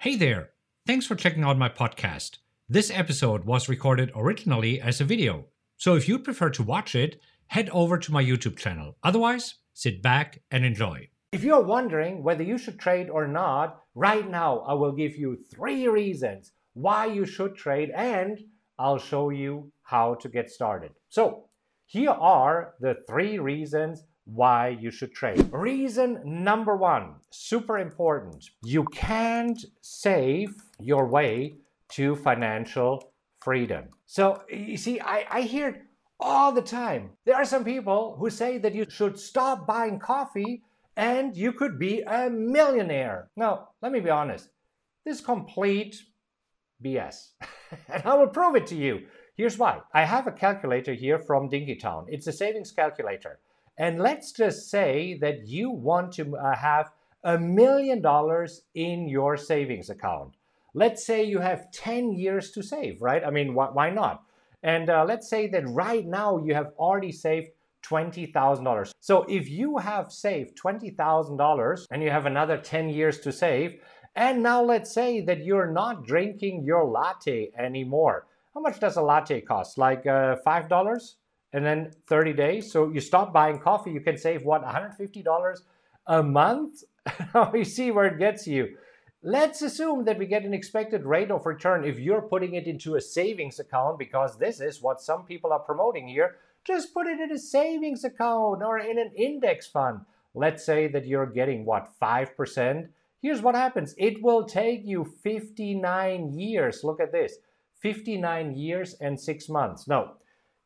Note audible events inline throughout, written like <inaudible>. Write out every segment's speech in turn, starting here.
Hey there! Thanks for checking out my podcast. This episode was recorded originally as a video, so if you'd prefer to watch it, head over to my YouTube channel. Otherwise, sit back and enjoy. If you're wondering whether you should trade or not, right now I will give you three reasons why you should trade and I'll show you how to get started. So, here are the three reasons why you should trade. Reason number one, super important. You can't save your way to financial freedom. So, you see, I, I hear it all the time. There are some people who say that you should stop buying coffee and you could be a millionaire. Now, let me be honest. This is complete BS. <laughs> and I will prove it to you. Here's why. I have a calculator here from Dinkytown. It's a savings calculator. And let's just say that you want to uh, have a million dollars in your savings account. Let's say you have 10 years to save, right? I mean, wh- why not? And uh, let's say that right now you have already saved $20,000. So if you have saved $20,000 and you have another 10 years to save, and now let's say that you're not drinking your latte anymore. How much does a latte cost? Like uh, $5? And then 30 days. So you stop buying coffee, you can save what, $150 a month? <laughs> Oh, you see where it gets you. Let's assume that we get an expected rate of return if you're putting it into a savings account, because this is what some people are promoting here. Just put it in a savings account or in an index fund. Let's say that you're getting what, 5%? Here's what happens it will take you 59 years. Look at this 59 years and six months. No,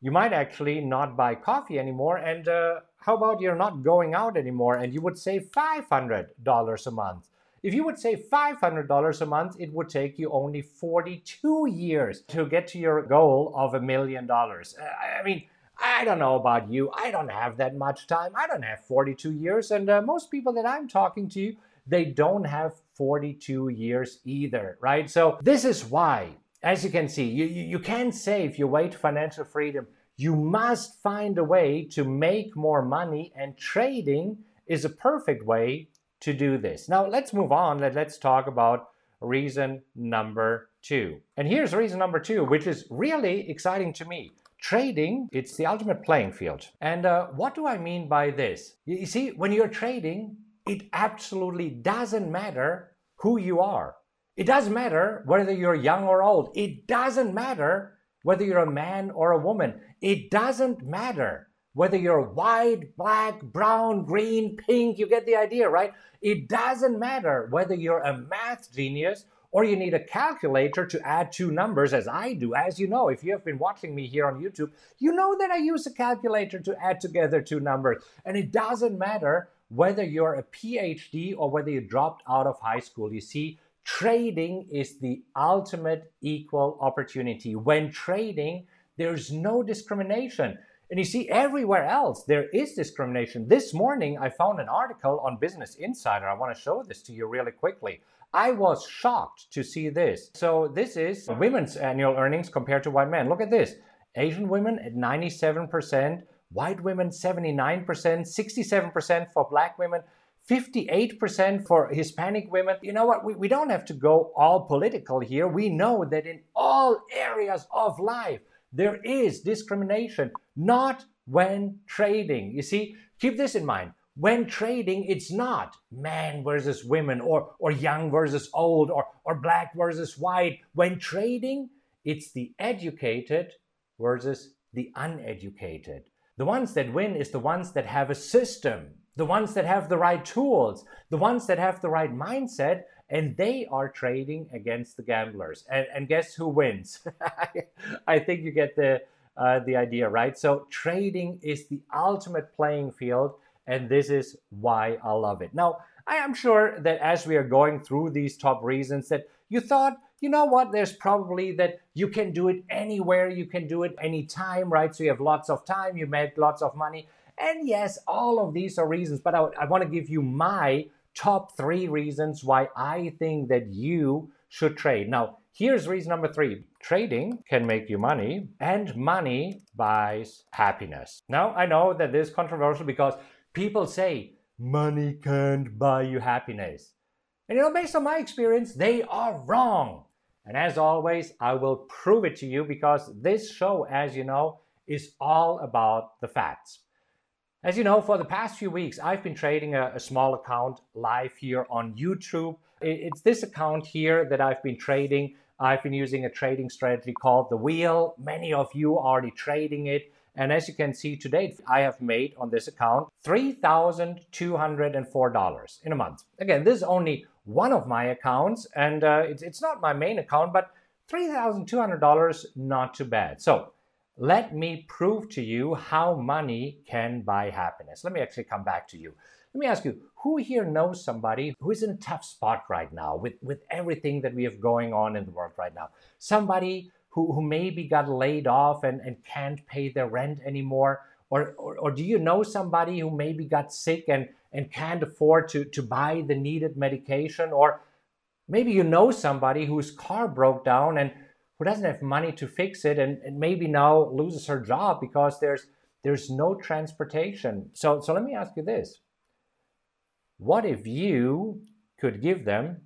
you might actually not buy coffee anymore. And uh, how about you're not going out anymore and you would save $500 a month? If you would save $500 a month, it would take you only 42 years to get to your goal of a million dollars. I mean, I don't know about you. I don't have that much time. I don't have 42 years. And uh, most people that I'm talking to, they don't have 42 years either, right? So, this is why as you can see, you, you can save your way to financial freedom. You must find a way to make more money, and trading is a perfect way to do this. Now, let's move on. Let's talk about reason number two. And here's reason number two, which is really exciting to me. Trading, it's the ultimate playing field. And uh, what do I mean by this? You see, when you're trading, it absolutely doesn't matter who you are. It doesn't matter whether you're young or old. It doesn't matter whether you're a man or a woman. It doesn't matter whether you're white, black, brown, green, pink. You get the idea, right? It doesn't matter whether you're a math genius or you need a calculator to add two numbers, as I do. As you know, if you have been watching me here on YouTube, you know that I use a calculator to add together two numbers. And it doesn't matter whether you're a PhD or whether you dropped out of high school. You see, Trading is the ultimate equal opportunity. When trading, there's no discrimination. And you see, everywhere else, there is discrimination. This morning, I found an article on Business Insider. I want to show this to you really quickly. I was shocked to see this. So, this is women's annual earnings compared to white men. Look at this Asian women at 97%, white women 79%, 67% for black women. 58% for Hispanic women. You know what? We, we don't have to go all political here. We know that in all areas of life, there is discrimination, not when trading. You see, keep this in mind. When trading, it's not man versus women or, or young versus old or, or black versus white. When trading, it's the educated versus the uneducated. The ones that win is the ones that have a system, the ones that have the right tools, the ones that have the right mindset, and they are trading against the gamblers. And, and guess who wins? <laughs> I think you get the uh, the idea, right? So trading is the ultimate playing field, and this is why I love it. Now, I am sure that as we are going through these top reasons, that you thought, you know what, there's probably that you can do it anywhere, you can do it anytime, right? So you have lots of time, you make lots of money. And yes, all of these are reasons, but I, I want to give you my top three reasons why I think that you should trade. Now, here's reason number three trading can make you money, and money buys happiness. Now, I know that this is controversial because people say money can't buy you happiness. And you know, based on my experience, they are wrong. And as always, I will prove it to you because this show, as you know, is all about the facts. As you know, for the past few weeks, I've been trading a, a small account live here on YouTube. It's this account here that I've been trading. I've been using a trading strategy called the Wheel. Many of you are already trading it. And as you can see to date, I have made on this account $3,204 in a month. Again, this is only one of my accounts, and uh, it's, it's not my main account, but $3,200, not too bad. So let me prove to you how money can buy happiness. Let me actually come back to you. Let me ask you, who here knows somebody who is in a tough spot right now with, with everything that we have going on in the world right now? Somebody who, who maybe got laid off and, and can't pay their rent anymore? Or, or, or do you know somebody who maybe got sick and, and can't afford to, to buy the needed medication? Or maybe you know somebody whose car broke down and who doesn't have money to fix it and, and maybe now loses her job because there's there's no transportation. So so let me ask you this. What if you could give them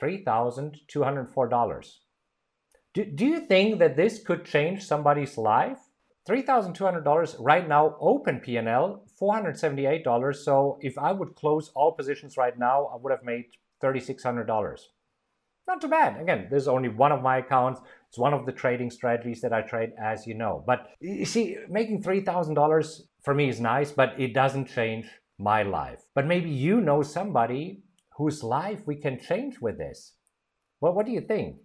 $3,204? Do, do you think that this could change somebody's life? $3,200 right now, open PNL, $478. So if I would close all positions right now, I would have made $3,600. Not too bad. Again, this is only one of my accounts. It's one of the trading strategies that I trade, as you know. But you see, making $3,000 for me is nice, but it doesn't change my life. But maybe you know somebody whose life we can change with this. Well, what do you think?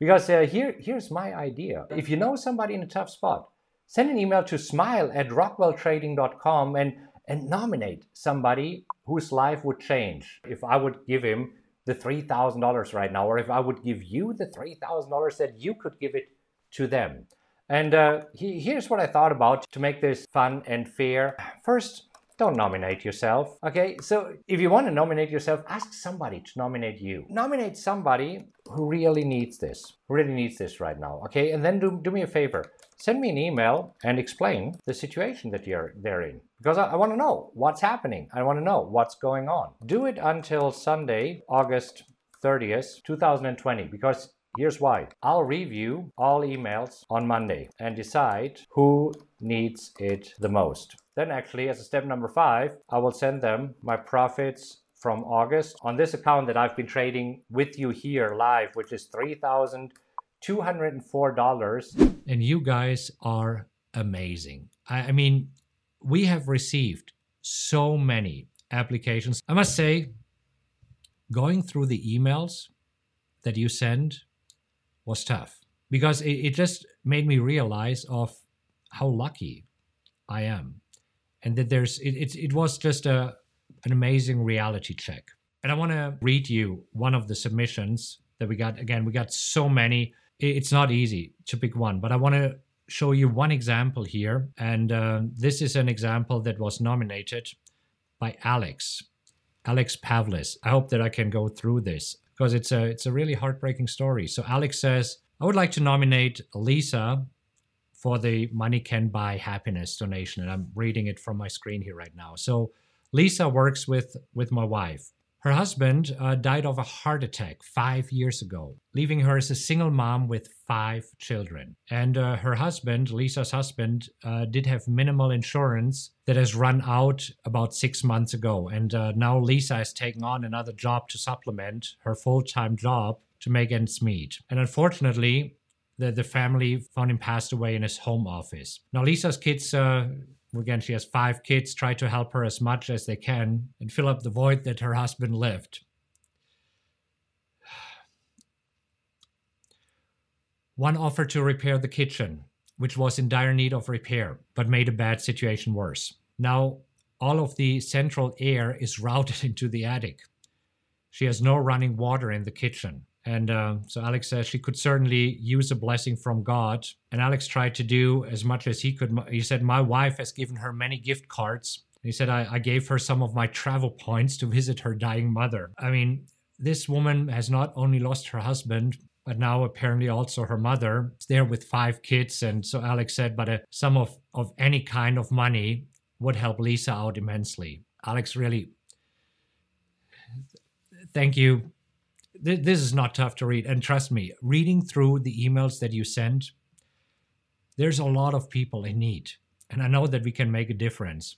Because uh, here, here's my idea. If you know somebody in a tough spot, send an email to smile at rockwelltrading.com and, and nominate somebody whose life would change if I would give him the $3,000 right now, or if I would give you the $3,000 that you could give it to them. And uh, he, here's what I thought about to make this fun and fair. First, don't nominate yourself. Okay, so if you want to nominate yourself, ask somebody to nominate you. Nominate somebody who really needs this, really needs this right now. Okay, and then do, do me a favor. Send me an email and explain the situation that you're there in. Because I, I want to know what's happening. I want to know what's going on. Do it until Sunday, August 30th, 2020. Because Here's why. I'll review all emails on Monday and decide who needs it the most. Then actually, as a step number five, I will send them my profits from August on this account that I've been trading with you here live, which is $3,204. And you guys are amazing. I, mean, we have received so many applications. I must say, going through the emails that you send was tough because it, it just made me realize of how lucky I am and that there's it, it, it was just a an amazing reality check. And i want to read you one of the submissions that we got. Again we got so many. It's not easy to pick one but i want to show you one example here. And uh, this is an example that was nominated by alex alex pavlis. I hope that i can go through this because it's a it's a really heartbreaking story. So alex says i would like to nominate lisa for the Money Can Buy Happiness donation. And I'm reading it from my screen here right now. So Lisa works with, with my wife. Her husband uh, died of a heart attack five years ago, leaving her as a single mom with five children. And uh, her husband, Lisa's husband, uh, did have minimal insurance that has run out about six months ago. And uh, now Lisa is taking on another job to supplement her full time job to make ends meet. And unfortunately, the, the family found him passed away in his home office. Now, Lisa's kids, uh, again, she has five kids, try to help her as much as they can and fill up the void that her husband left. <sighs> One offered to repair the kitchen, which was in dire need of repair, but made a bad situation worse. Now, all of the central air is <laughs> routed into the attic. She has no running water in the kitchen. And uh, so Alex says she could certainly use a blessing from God. And Alex tried to do as much as he could. He said, My wife has given her many gift cards. he said, I, I gave her some of my travel points to visit her dying mother. I mean, this woman has not only lost her husband, but now apparently also her mother. there with five kids. And so Alex said, but a sum of, of any kind of money would help Lisa out immensely. Alex, really, thank you th- this is not tough to read. And trust me, reading through the emails that you send, there's a lot of people in need. And I know that we can make a difference.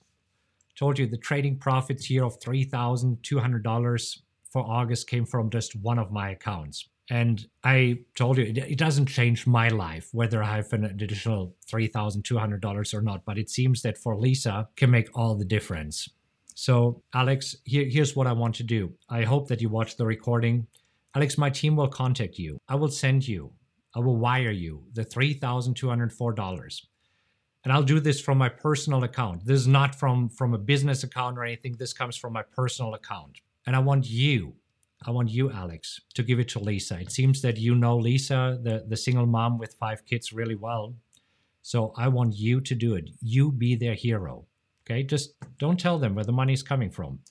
Told you the trading profits here of $3,200 for August came from just one of my accounts. And I told you it, it doesn't change my life whether I have an additional $3,200 or not, but it seems that for Lisa can make all the difference. So, Alex, here, here's what I want to do. I hope that you watch the recording. Alex, my team will contact you. I will send you, I will wire you the $3,204 and I'll do this from my personal account. This is not from from a business account or anything. This comes from my personal account. And I want you, I want you, Alex, to give it to Lisa. It seems that you know Lisa, the, the single mom with five kids, really well. So I want you to do it. You be their hero. Okay. Just don't tell them where the money is coming from.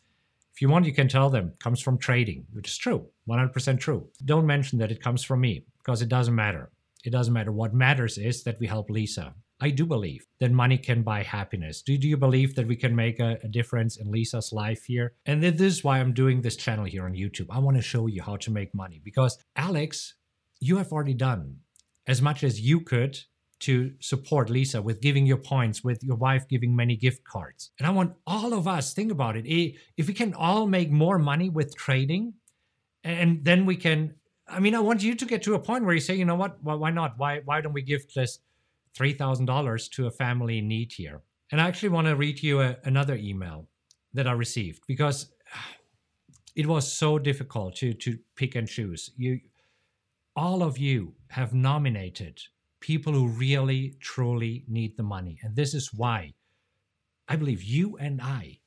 If you want, you can tell them comes from trading, which is true, 100% true. Don't mention that it comes from me because it doesn't matter. It doesn't matter. What matters is that we help Lisa. I do believe that money can buy happiness. Do, do you believe that we can make a, a difference in Lisa's life here? And this is why I'm doing this channel here on YouTube. I want to show you how to make money because Alex, you have already done as much as you could to support Lisa with giving your points, with your wife giving many gift cards. And I want all of us, think about it. If we can all make more money with trading, and then we can, I mean, I want you to get to a point where you say, you know what, well, why not? Why, why don't we give this $3,000 to a family in need here. And I actually want to read you a, another email that I received because <sighs> it was so difficult to, to pick and choose. You, all of you have nominated people who really, truly need the money. And this is why I believe you and I,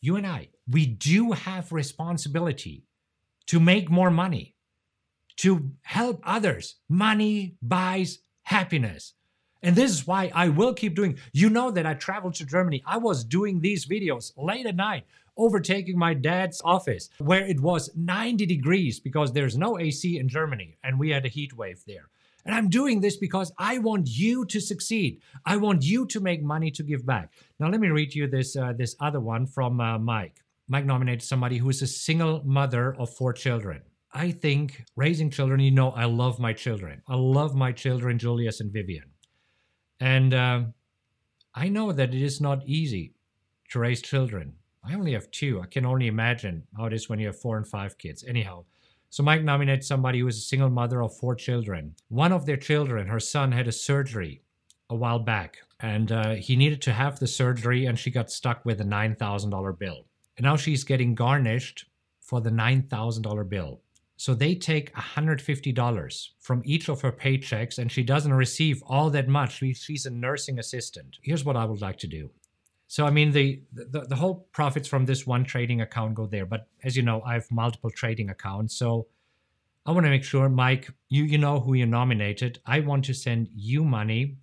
you and I, we do have responsibility to make more money, to help others. Money buys happiness. And this is why I will keep doing. You know that I traveled to Germany. I was doing these videos late at night, overtaking my dad's office where it was 90 degrees because there's no AC in Germany and we had a heat wave there. And I'm doing this because I want you to succeed. I want you to make money to give back. Now let me read you this uh, this other one from uh, Mike. Mike nominated somebody who is a single mother of four children. I think raising children, you know, I love my children. I love my children, Julius and Vivian. And uh, I know that it is not easy to raise children. I only have two. I can only imagine how it is when you have four and five kids. Anyhow, so Mike nominated somebody who is a single mother of four children. One of their children, her son, had a surgery a while back, and uh, he needed to have the surgery, and she got stuck with a $9,000 bill. And now she's getting garnished for the $9,000 bill. So they take $150 from each of her paychecks, and she doesn't receive all that much. She's a nursing assistant. Here's what I would like to do. So, I mean, the, the, the whole profits from this one trading account go there. But as you know, I have multiple trading accounts. So I want to make sure, Mike, you, you know who you nominated. I want to send you money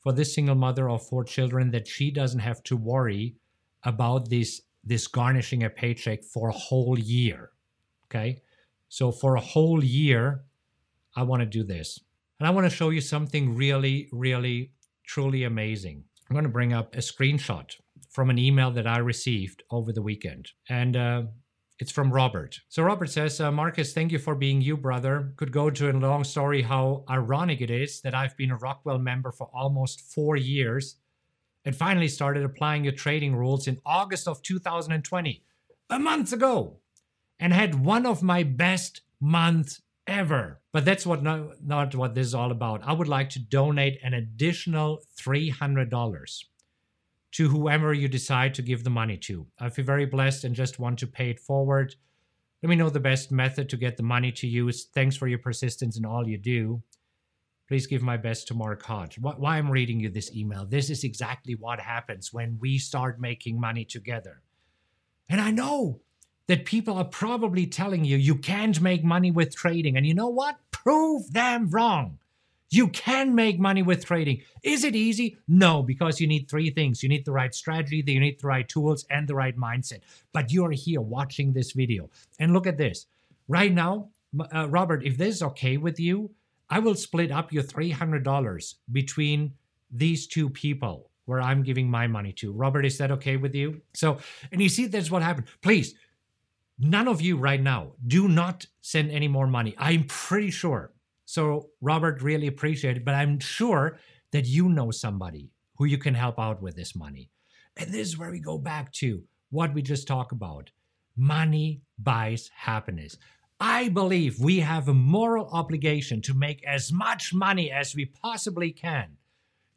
for this single mother of four children that she doesn't have to worry about this this garnishing a paycheck for a whole year. Okay. So for a whole year, I want to do this. And I want to show you something really, really, truly amazing. I'm going to bring up a screenshot from an email that I received over the weekend. And uh, it's from Robert. So Robert says, uh, Markus, thank you for being you, brother. Could go to a long story how ironic it is that I've been a Rockwell member for almost four years and finally started applying your trading rules in August of 2020, a month ago and had one of my best months ever. But that's what not, not what this is all about. I would like to donate an additional $300 to whoever you decide to give the money to. I feel very blessed and just want to pay it forward. Let me know the best method to get the money to use. Thanks for your persistence in all you do. Please give my best to Mark Hodge. Why I'm reading you this email, this is exactly what happens when we start making money together. And I know that people are probably telling you you can't make money with trading. And you know what? Prove them wrong. You can make money with trading. Is it easy? No, because you need three things. You need the right strategy, you need the right tools, and the right mindset. But you're here watching this video. And look at this. Right now, uh, Robert, if this is okay with you, I will split up your $300 between these two people where I'm giving my money to. Robert, is that okay with you? So, and you see, that's what happened. Please none of you right now do not send any more money. I'm pretty sure. So, Robert, really appreciate it, but I'm sure that you know somebody who you can help out with this money. And this is where we go back to what we just talked about. Money buys happiness. I believe we have a moral obligation to make as much money as we possibly can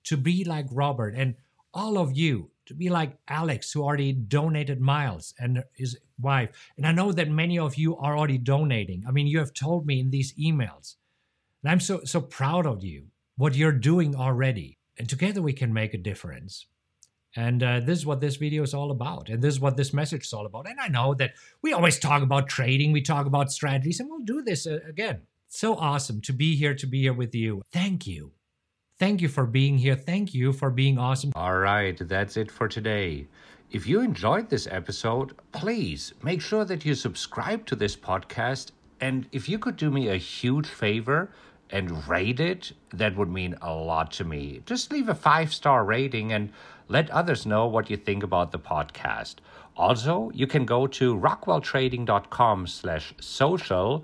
to be like Robert and all of you to be like Alex, who already donated miles and his wife. And I know that many of you are already donating. I mean, you have told me in these emails. And I'm so so proud of you, what you're doing already. And together we can make a difference. And uh, this is what this video is all about. And this is what this message is all about. And I know that we always talk about trading, we talk about strategies, and we'll do this uh, again. So awesome to be here, to be here with you. Thank you. Thank you for being here. Thank you for being awesome. All right, that's it for today. If you enjoyed this episode, please make sure that you subscribe to this podcast. And if you could do me a huge favor and rate it, that would mean a lot to me. Just leave a five star rating and let others know what you think about the podcast. Also, you can go to rockwelltrading.com slash social